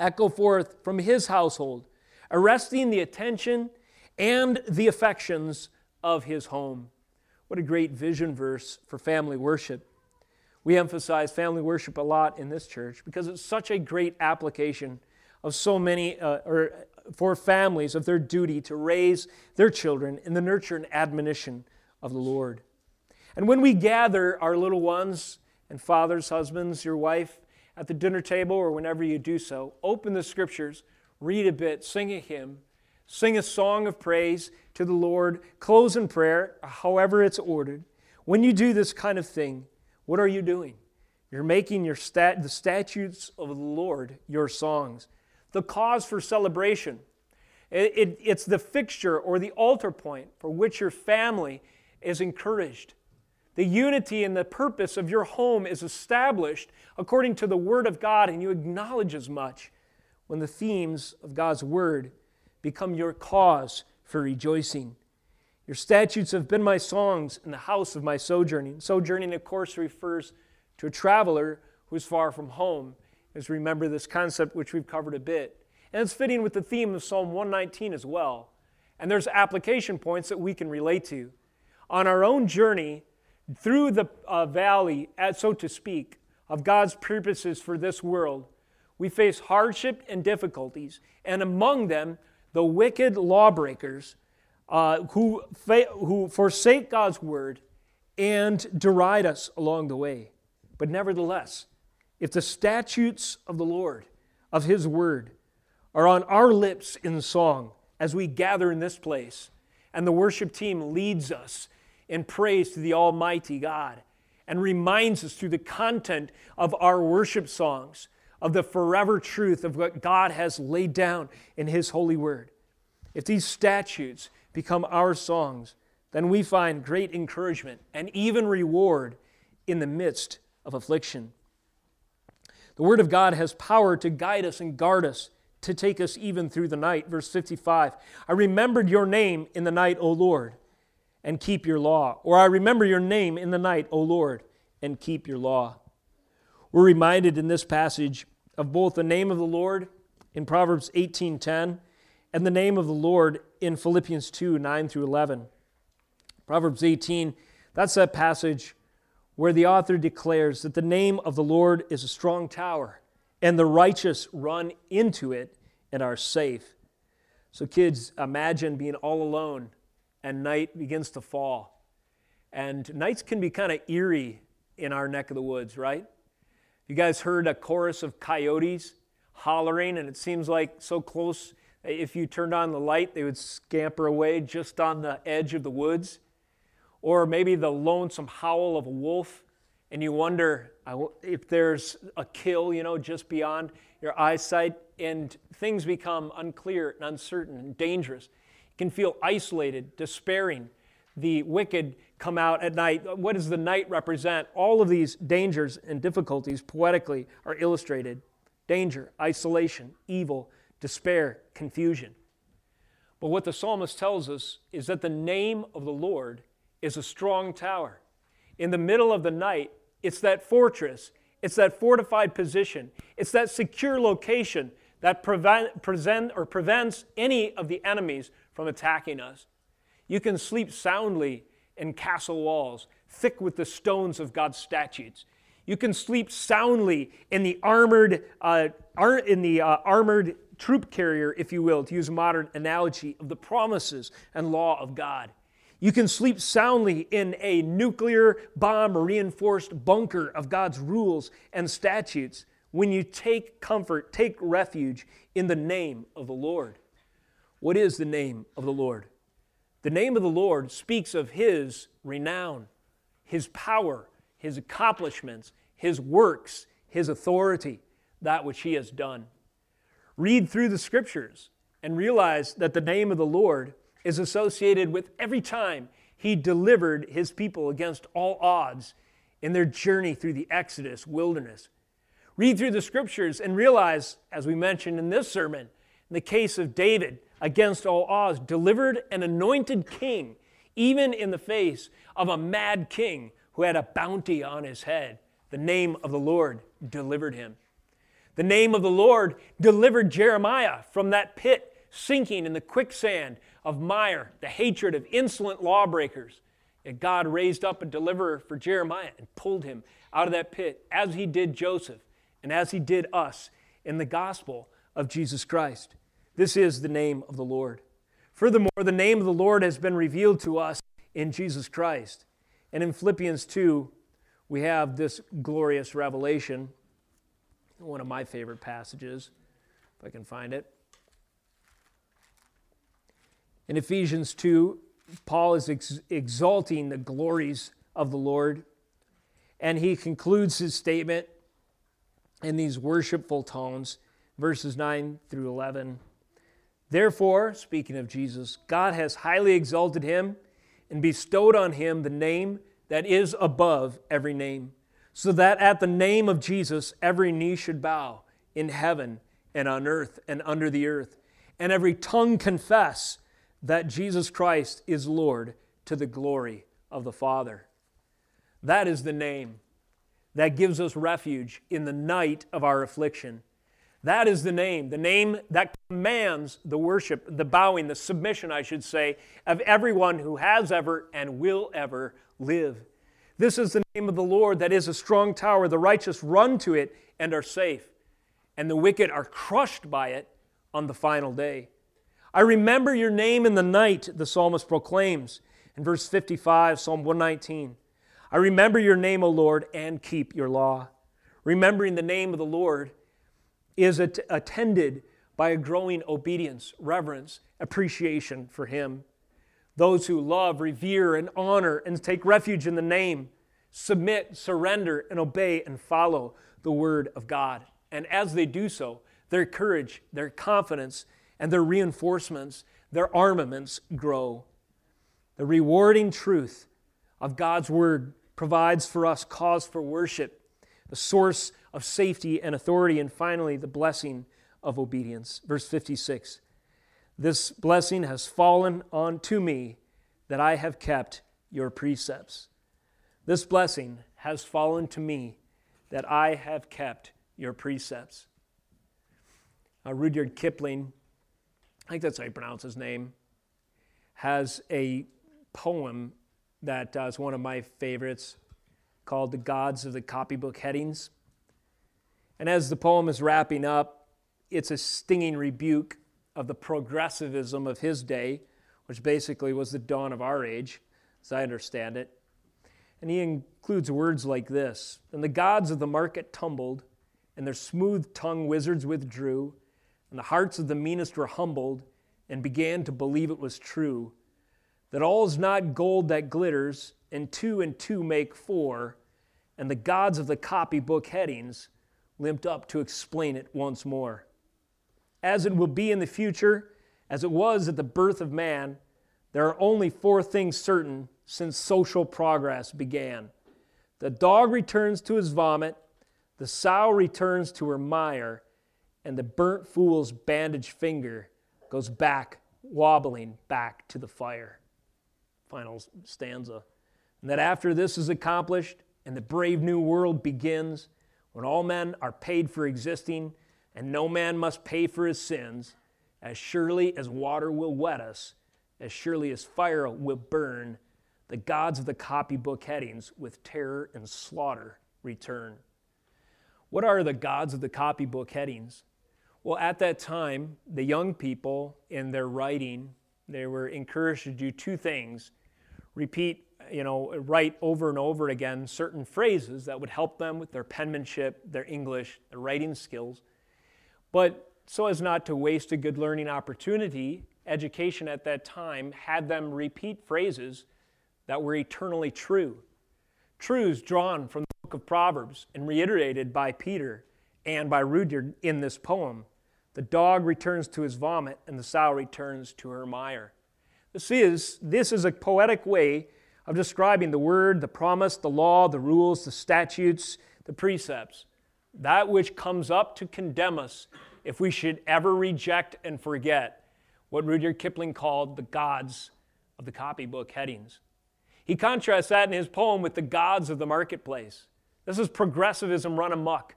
echo forth from his household arresting the attention and the affections of his home. What a great vision verse for family worship. We emphasize family worship a lot in this church because it's such a great application of so many, uh, or for families, of their duty to raise their children in the nurture and admonition of the Lord. And when we gather our little ones and fathers, husbands, your wife at the dinner table or whenever you do so, open the scriptures, read a bit, sing a hymn, sing a song of praise to the Lord, close in prayer, however it's ordered. When you do this kind of thing, what are you doing? You're making your stat, the statutes of the Lord your songs. The cause for celebration. It, it, it's the fixture or the altar point for which your family is encouraged. The unity and the purpose of your home is established according to the Word of God, and you acknowledge as much when the themes of God's Word become your cause for rejoicing. Your statutes have been my songs in the house of my sojourning. Sojourning, of course, refers to a traveler who is far from home. As remember this concept, which we've covered a bit. And it's fitting with the theme of Psalm 119 as well. And there's application points that we can relate to. On our own journey through the uh, valley, so to speak, of God's purposes for this world, we face hardship and difficulties, and among them, the wicked lawbreakers uh, who, fa- who forsake God's word and deride us along the way. But nevertheless, if the statutes of the Lord, of His word, are on our lips in song as we gather in this place, and the worship team leads us in praise to the Almighty God and reminds us through the content of our worship songs of the forever truth of what God has laid down in His holy word. If these statutes become our songs, then we find great encouragement and even reward in the midst of affliction. The Word of God has power to guide us and guard us, to take us even through the night. Verse 55 I remembered your name in the night, O Lord and keep your law. Or I remember your name in the night, O Lord, and keep your law. We're reminded in this passage of both the name of the Lord in Proverbs 18:10 and the name of the Lord in Philippians 2, 9 through 11. Proverbs 18, that's that passage where the author declares that the name of the Lord is a strong tower, and the righteous run into it and are safe. So, kids, imagine being all alone and night begins to fall. And nights can be kind of eerie in our neck of the woods, right? You guys heard a chorus of coyotes hollering, and it seems like so close, if you turned on the light, they would scamper away just on the edge of the woods. Or maybe the lonesome howl of a wolf, and you wonder if there's a kill, you know, just beyond your eyesight, and things become unclear and uncertain and dangerous You can feel isolated, despairing. The wicked come out at night. What does the night represent? All of these dangers and difficulties poetically are illustrated danger, isolation, evil, despair, confusion. But what the psalmist tells us is that the name of the Lord is a strong tower. In the middle of the night, it's that fortress, it's that fortified position, it's that secure location that prevent, present, or prevents any of the enemies from attacking us. You can sleep soundly in castle walls, thick with the stones of God's statutes. You can sleep soundly in the armored, uh, ar- in the uh, armored troop carrier, if you will, to use a modern analogy of the promises and law of God. You can sleep soundly in a nuclear bomb reinforced bunker of God's rules and statutes when you take comfort, take refuge in the name of the Lord. What is the name of the Lord? The name of the Lord speaks of His renown, His power, His accomplishments, His works, His authority, that which He has done. Read through the scriptures and realize that the name of the Lord is associated with every time He delivered His people against all odds in their journey through the Exodus wilderness. Read through the scriptures and realize, as we mentioned in this sermon, in the case of David, against all odds, delivered an anointed king, even in the face of a mad king who had a bounty on his head. The name of the Lord delivered him. The name of the Lord delivered Jeremiah from that pit sinking in the quicksand of mire, the hatred of insolent lawbreakers. Yet God raised up a deliverer for Jeremiah and pulled him out of that pit, as he did Joseph and as he did us in the gospel of Jesus Christ. This is the name of the Lord. Furthermore, the name of the Lord has been revealed to us in Jesus Christ. And in Philippians 2, we have this glorious revelation, one of my favorite passages, if I can find it. In Ephesians 2, Paul is ex- exalting the glories of the Lord, and he concludes his statement in these worshipful tones, verses 9 through 11. Therefore, speaking of Jesus, God has highly exalted him and bestowed on him the name that is above every name, so that at the name of Jesus every knee should bow in heaven and on earth and under the earth, and every tongue confess that Jesus Christ is Lord to the glory of the Father. That is the name that gives us refuge in the night of our affliction. That is the name, the name that commands the worship, the bowing, the submission, I should say, of everyone who has ever and will ever live. This is the name of the Lord that is a strong tower. The righteous run to it and are safe, and the wicked are crushed by it on the final day. I remember your name in the night, the psalmist proclaims in verse 55, Psalm 119. I remember your name, O Lord, and keep your law. Remembering the name of the Lord is at- attended by a growing obedience, reverence, appreciation for Him. Those who love, revere, and honor and take refuge in the name submit, surrender, and obey and follow the Word of God. And as they do so, their courage, their confidence, and their reinforcements, their armaments grow. The rewarding truth of God's Word provides for us cause for worship, the source of safety and authority, and finally, the blessing of obedience. Verse 56 This blessing has fallen on to me that I have kept your precepts. This blessing has fallen to me that I have kept your precepts. Uh, Rudyard Kipling, I think that's how you pronounce his name, has a poem that uh, is one of my favorites called The Gods of the Copybook Headings. And as the poem is wrapping up, it's a stinging rebuke of the progressivism of his day, which basically was the dawn of our age, as I understand it. And he includes words like this And the gods of the market tumbled, and their smooth tongued wizards withdrew, and the hearts of the meanest were humbled, and began to believe it was true that all is not gold that glitters, and two and two make four, and the gods of the copybook headings limped up to explain it once more. As it will be in the future, as it was at the birth of man, there are only four things certain since social progress began. The dog returns to his vomit, the sow returns to her mire, and the burnt fool's bandaged finger goes back, wobbling back to the fire final stanza. And that after this is accomplished and the brave new world begins, when all men are paid for existing and no man must pay for his sins, as surely as water will wet us, as surely as fire will burn, the gods of the copybook headings with terror and slaughter return. What are the gods of the copybook headings? Well, at that time, the young people in their writing, they were encouraged to do two things repeat, you know, write over and over again certain phrases that would help them with their penmanship, their English, their writing skills. But so as not to waste a good learning opportunity, education at that time had them repeat phrases that were eternally true. Truths drawn from the book of Proverbs and reiterated by Peter and by Rudyard in this poem. The dog returns to his vomit, and the sow returns to her mire. This is, this is a poetic way of describing the word, the promise, the law, the rules, the statutes, the precepts, that which comes up to condemn us if we should ever reject and forget what Rudyard Kipling called the gods of the copybook headings. He contrasts that in his poem with the gods of the marketplace. This is progressivism run amok.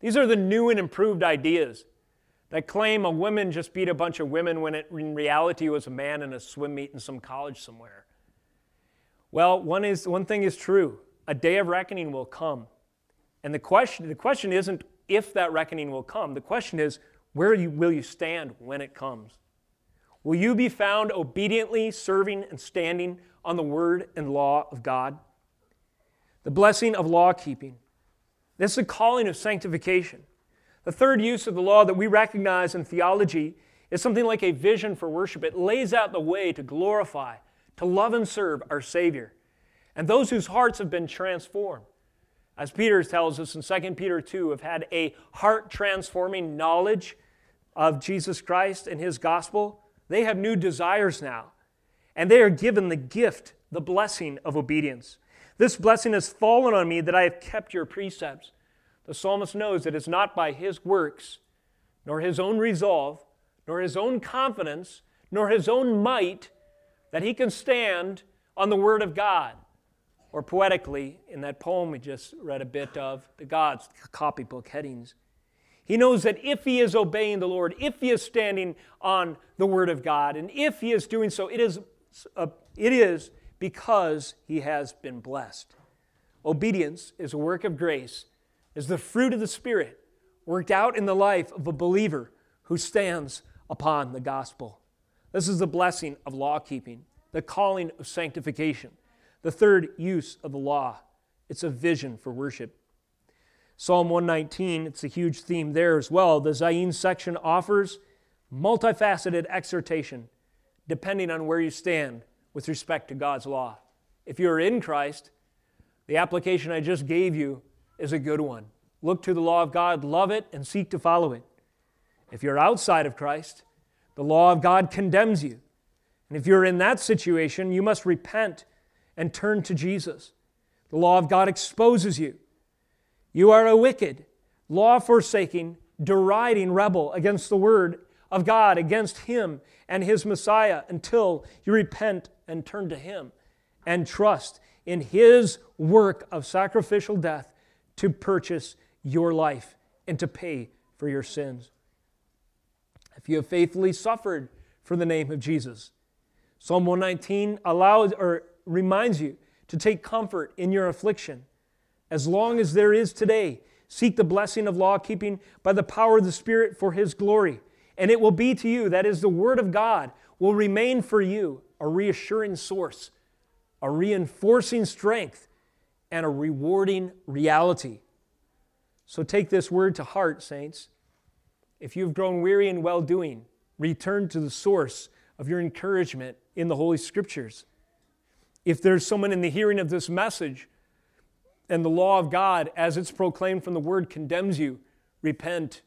These are the new and improved ideas. that claim a woman just beat a bunch of women when it in reality it was a man in a swim meet in some college somewhere. Well, one, is, one thing is true a day of reckoning will come. And the question, the question isn't if that reckoning will come, the question is where you, will you stand when it comes? Will you be found obediently serving and standing on the word and law of God? The blessing of law keeping. This is a calling of sanctification. The third use of the law that we recognize in theology is something like a vision for worship. It lays out the way to glorify, to love and serve our Savior, and those whose hearts have been transformed. As Peter tells us in 2 Peter 2, have had a heart transforming knowledge of Jesus Christ and His gospel. They have new desires now, and they are given the gift, the blessing of obedience. This blessing has fallen on me that I have kept your precepts. The psalmist knows that it's not by his works, nor his own resolve, nor his own confidence, nor his own might that he can stand on the word of God. Or poetically, in that poem we just read a bit of, the God's copybook headings. He knows that if he is obeying the Lord, if he is standing on the word of God, and if he is doing so, it is, uh, it is because he has been blessed. Obedience is a work of grace is the fruit of the Spirit worked out in the life of a believer who stands upon the gospel. This is the blessing of law keeping, the calling of sanctification, the third use of the law. It's a vision for worship. Psalm 119, it's a huge theme there as well. The Zayin section offers multifaceted exhortation depending on where you stand with respect to God's law. If you're in Christ, the application I just gave you is a good one. Look to the law of God, love it, and seek to follow it. If you're outside of Christ, the law of God condemns you. And if you're in that situation, you must repent and turn to Jesus. The law of God exposes you. You are a wicked, law forsaking, deriding rebel against the word of God, against Him and His Messiah, until you repent and turn to Him and trust in His work of sacrificial death to purchase your life and to pay for your sins. If you have faithfully suffered for the name of Jesus, Psalm 119 allows or reminds you to take comfort in your affliction. As long as there is today, seek the blessing of law keeping by the power of the Spirit for His glory. And it will be to you, that is, the Word of God will remain for you a reassuring source, a reinforcing strength and a rewarding reality. So take this word to heart, saints. If you've grown weary in well doing, return to the source of your encouragement in the Holy Scriptures. If there's someone in the hearing of this message and the law of God, as it's proclaimed from the Word, condemns you, repent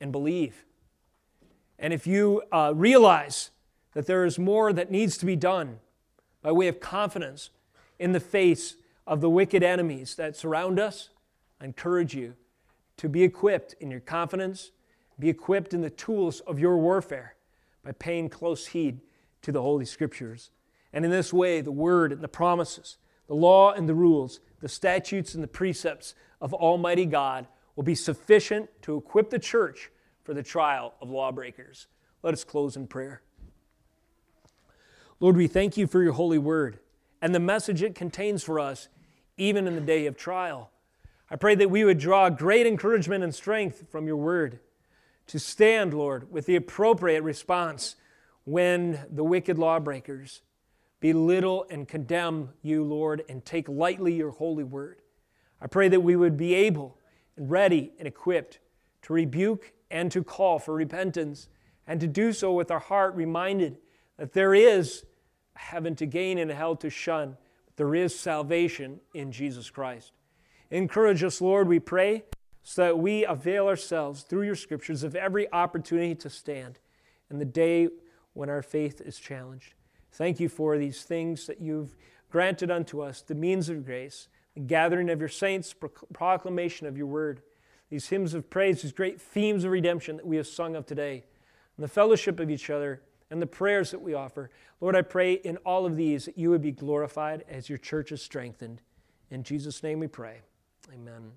and believe. And if you uh, realize that there is more that needs to be done by way of confidence in the face of the wicked enemies that surround us, I encourage you to be equipped in your confidence, be equipped in the tools of your warfare by paying close heed to the Holy Scriptures. And in this way, the Word and the promises, the law and the rules, the statutes and the precepts of Almighty God will be sufficient to equip the church for the trial of lawbreakers. Let us close in prayer. Lord, we thank you for your holy word and the message it contains for us, even in the day of trial. I pray that we would draw great encouragement and strength from your word to stand, Lord, with the appropriate response when the wicked lawbreakers belittle and condemn you, Lord, and take lightly your holy word. I pray that we would be able and ready and equipped to rebuke and to call for repentance, and to do so with our heart reminded that there is a heaven to gain and a hell to shun. But there is salvation in Jesus Christ. Encourage us, Lord, we pray, so that we avail ourselves through your scriptures of every opportunity to stand in the day when our faith is challenged. Thank you for these things that you've granted unto us, the means of grace, the gathering of your saints, proclamation of your word, these hymns of praise, these great themes of redemption that we have sung of today, and the fellowship of each other and the prayers that we offer. Lord, I pray in all of these that you would be glorified as your church is strengthened. In Jesus' name we pray. Amen.